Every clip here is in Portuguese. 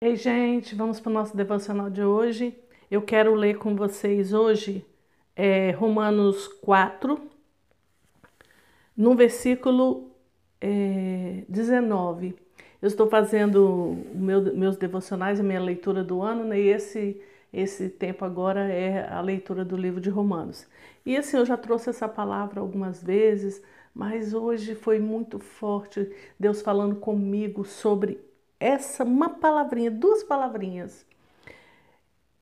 Ei, gente, vamos para o nosso devocional de hoje. Eu quero ler com vocês hoje é, Romanos 4, no versículo é, 19. Eu estou fazendo meu, meus devocionais, a minha leitura do ano, né, e esse, esse tempo agora é a leitura do livro de Romanos. E assim, eu já trouxe essa palavra algumas vezes, mas hoje foi muito forte Deus falando comigo sobre essa uma palavrinha, duas palavrinhas.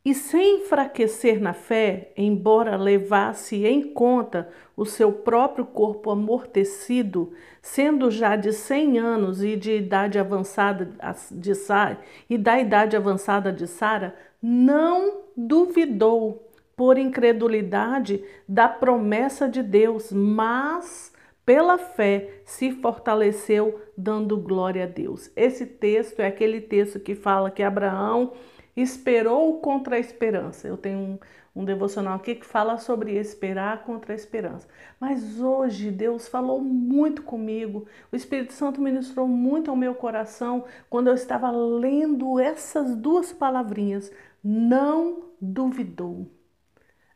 E sem enfraquecer na fé, embora levasse em conta o seu próprio corpo amortecido, sendo já de 100 anos e de idade avançada de Sara, e da idade avançada de Sara, não duvidou por incredulidade da promessa de Deus, mas pela fé se fortaleceu dando glória a Deus. Esse texto é aquele texto que fala que Abraão esperou contra a esperança. Eu tenho um, um devocional aqui que fala sobre esperar contra a esperança. Mas hoje Deus falou muito comigo, o Espírito Santo ministrou muito ao meu coração quando eu estava lendo essas duas palavrinhas. Não duvidou.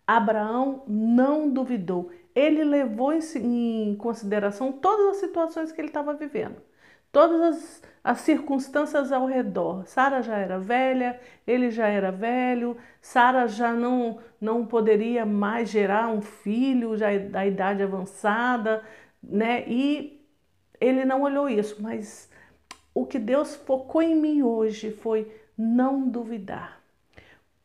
Abraão não duvidou ele levou em consideração todas as situações que ele estava vivendo, todas as, as circunstâncias ao redor. Sara já era velha, ele já era velho, Sara já não, não poderia mais gerar um filho, já da idade avançada, né? E ele não olhou isso, mas o que Deus focou em mim hoje foi não duvidar.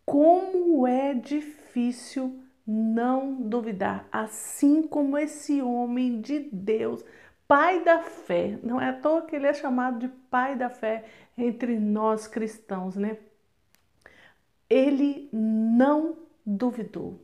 Como é difícil não duvidar, assim como esse homem de Deus, pai da fé, não é à toa que ele é chamado de pai da fé entre nós cristãos, né? Ele não duvidou.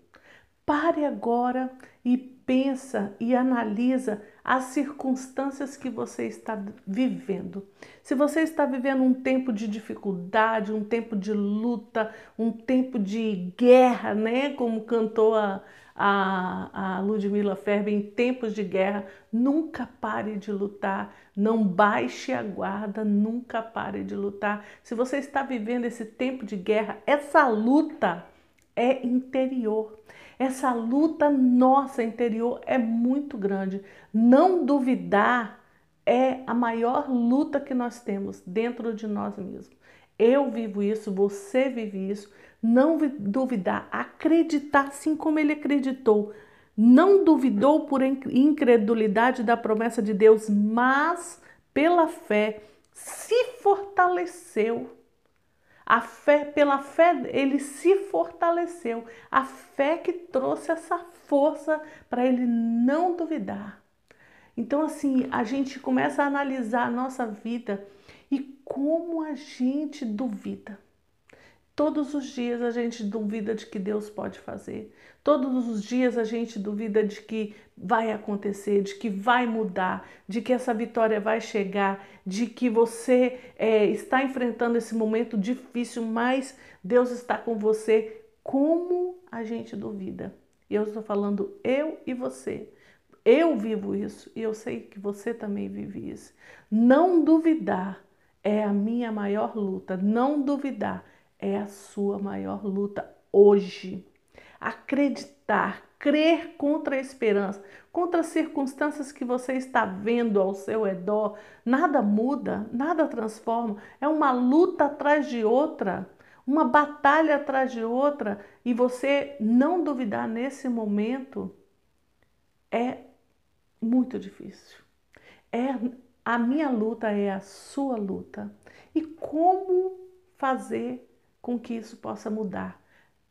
Pare agora e pensa e analisa as circunstâncias que você está vivendo. Se você está vivendo um tempo de dificuldade, um tempo de luta, um tempo de guerra, né? Como cantou a, a, a Ludmilla Ferber, em tempos de guerra, nunca pare de lutar, não baixe a guarda, nunca pare de lutar. Se você está vivendo esse tempo de guerra, essa luta é interior. Essa luta nossa interior é muito grande. Não duvidar é a maior luta que nós temos dentro de nós mesmos. Eu vivo isso, você vive isso. Não duvidar, acreditar assim como ele acreditou. Não duvidou por incredulidade da promessa de Deus, mas pela fé se fortaleceu a fé, pela fé, ele se fortaleceu. A fé que trouxe essa força para ele não duvidar. Então, assim, a gente começa a analisar a nossa vida e como a gente duvida. Todos os dias a gente duvida de que Deus pode fazer. Todos os dias a gente duvida de que vai acontecer, de que vai mudar, de que essa vitória vai chegar, de que você é, está enfrentando esse momento difícil, mas Deus está com você. Como a gente duvida? E eu estou falando eu e você. Eu vivo isso e eu sei que você também vive isso. Não duvidar é a minha maior luta. Não duvidar é a sua maior luta hoje. Acreditar, crer contra a esperança, contra as circunstâncias que você está vendo ao seu redor, nada muda, nada transforma. É uma luta atrás de outra, uma batalha atrás de outra, e você não duvidar nesse momento é muito difícil. É a minha luta é a sua luta. E como fazer com que isso possa mudar.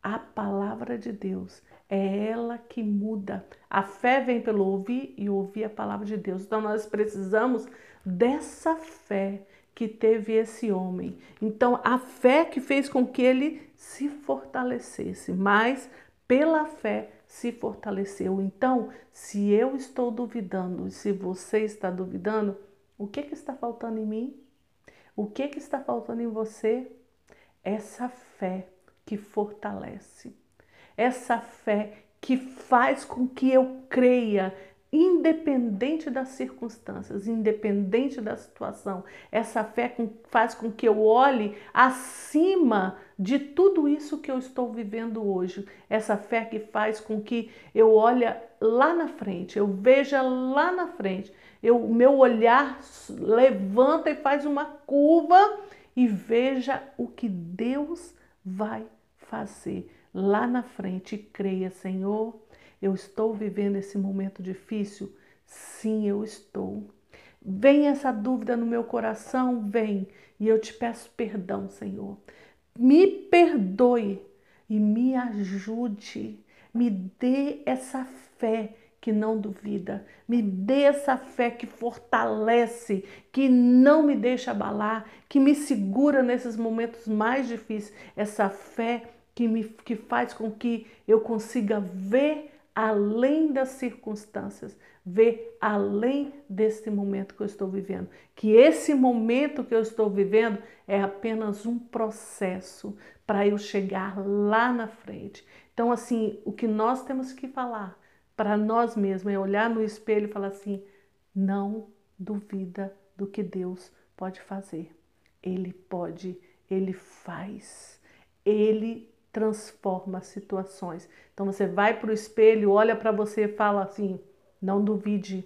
A palavra de Deus é ela que muda. A fé vem pelo ouvir e ouvir a palavra de Deus. Então nós precisamos dessa fé que teve esse homem. Então a fé que fez com que ele se fortalecesse, mas pela fé se fortaleceu. Então, se eu estou duvidando, se você está duvidando, o que, que está faltando em mim? O que, que está faltando em você? Essa fé que fortalece, essa fé que faz com que eu creia independente das circunstâncias, independente da situação. Essa fé faz com que eu olhe acima de tudo isso que eu estou vivendo hoje. Essa fé que faz com que eu olhe lá na frente, eu veja lá na frente. O meu olhar levanta e faz uma curva e veja o que Deus vai fazer lá na frente. creia, Senhor eu estou vivendo esse momento difícil? Sim, eu estou. Vem essa dúvida no meu coração? Vem. E eu te peço perdão, Senhor. Me perdoe e me ajude. Me dê essa fé que não duvida. Me dê essa fé que fortalece, que não me deixa abalar, que me segura nesses momentos mais difíceis. Essa fé que me que faz com que eu consiga ver além das circunstâncias, ver além desse momento que eu estou vivendo. Que esse momento que eu estou vivendo é apenas um processo para eu chegar lá na frente. Então, assim, o que nós temos que falar para nós mesmos é olhar no espelho e falar assim: não duvida do que Deus pode fazer. Ele pode, ele faz, ele transforma situações. Então você vai para o espelho, olha para você e fala assim: não duvide,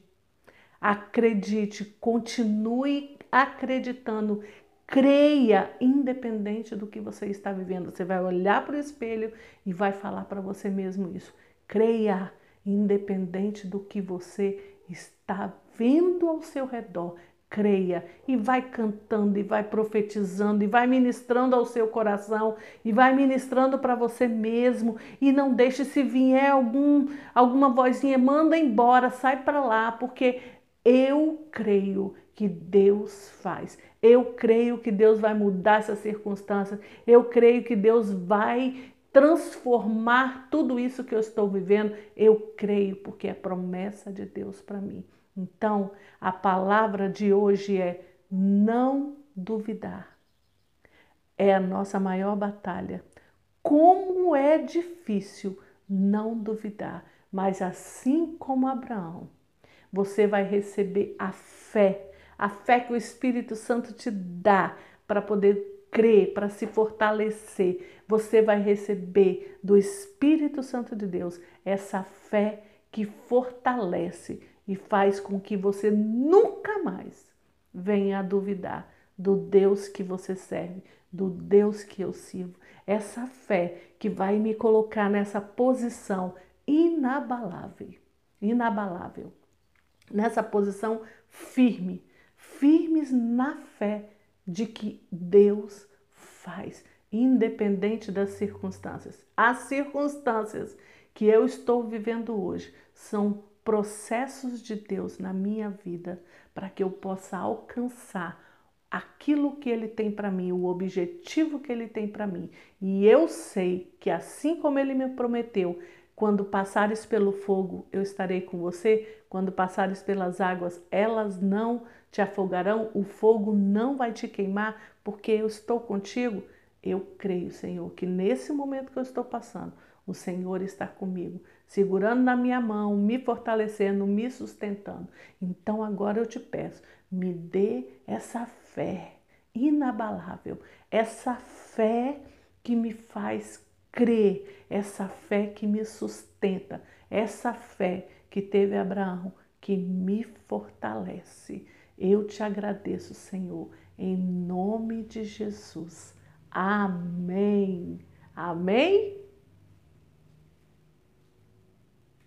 acredite, continue acreditando, creia, independente do que você está vivendo. Você vai olhar para o espelho e vai falar para você mesmo isso. Creia, independente do que você está vendo ao seu redor creia e vai cantando e vai profetizando e vai ministrando ao seu coração e vai ministrando para você mesmo e não deixe se vier algum alguma vozinha manda embora, sai para lá, porque eu creio que Deus faz. Eu creio que Deus vai mudar essas circunstâncias. Eu creio que Deus vai transformar tudo isso que eu estou vivendo. Eu creio porque é promessa de Deus para mim. Então, a palavra de hoje é não duvidar. É a nossa maior batalha. Como é difícil não duvidar, mas assim como Abraão, você vai receber a fé, a fé que o Espírito Santo te dá para poder crer, para se fortalecer. Você vai receber do Espírito Santo de Deus essa fé que fortalece e faz com que você nunca mais venha a duvidar do Deus que você serve, do Deus que eu sirvo. Essa fé que vai me colocar nessa posição inabalável, inabalável, nessa posição firme, firmes na fé de que Deus faz, independente das circunstâncias. As circunstâncias que eu estou vivendo hoje são processos de Deus na minha vida para que eu possa alcançar aquilo que ele tem para mim, o objetivo que ele tem para mim. E eu sei que assim como ele me prometeu, quando passares pelo fogo, eu estarei com você. Quando passares pelas águas, elas não te afogarão, o fogo não vai te queimar, porque eu estou contigo. Eu creio, Senhor, que nesse momento que eu estou passando, o Senhor está comigo segurando na minha mão, me fortalecendo, me sustentando. Então agora eu te peço, me dê essa fé inabalável, essa fé que me faz crer, essa fé que me sustenta, essa fé que teve Abraão, que me fortalece. Eu te agradeço, Senhor, em nome de Jesus. Amém. Amém.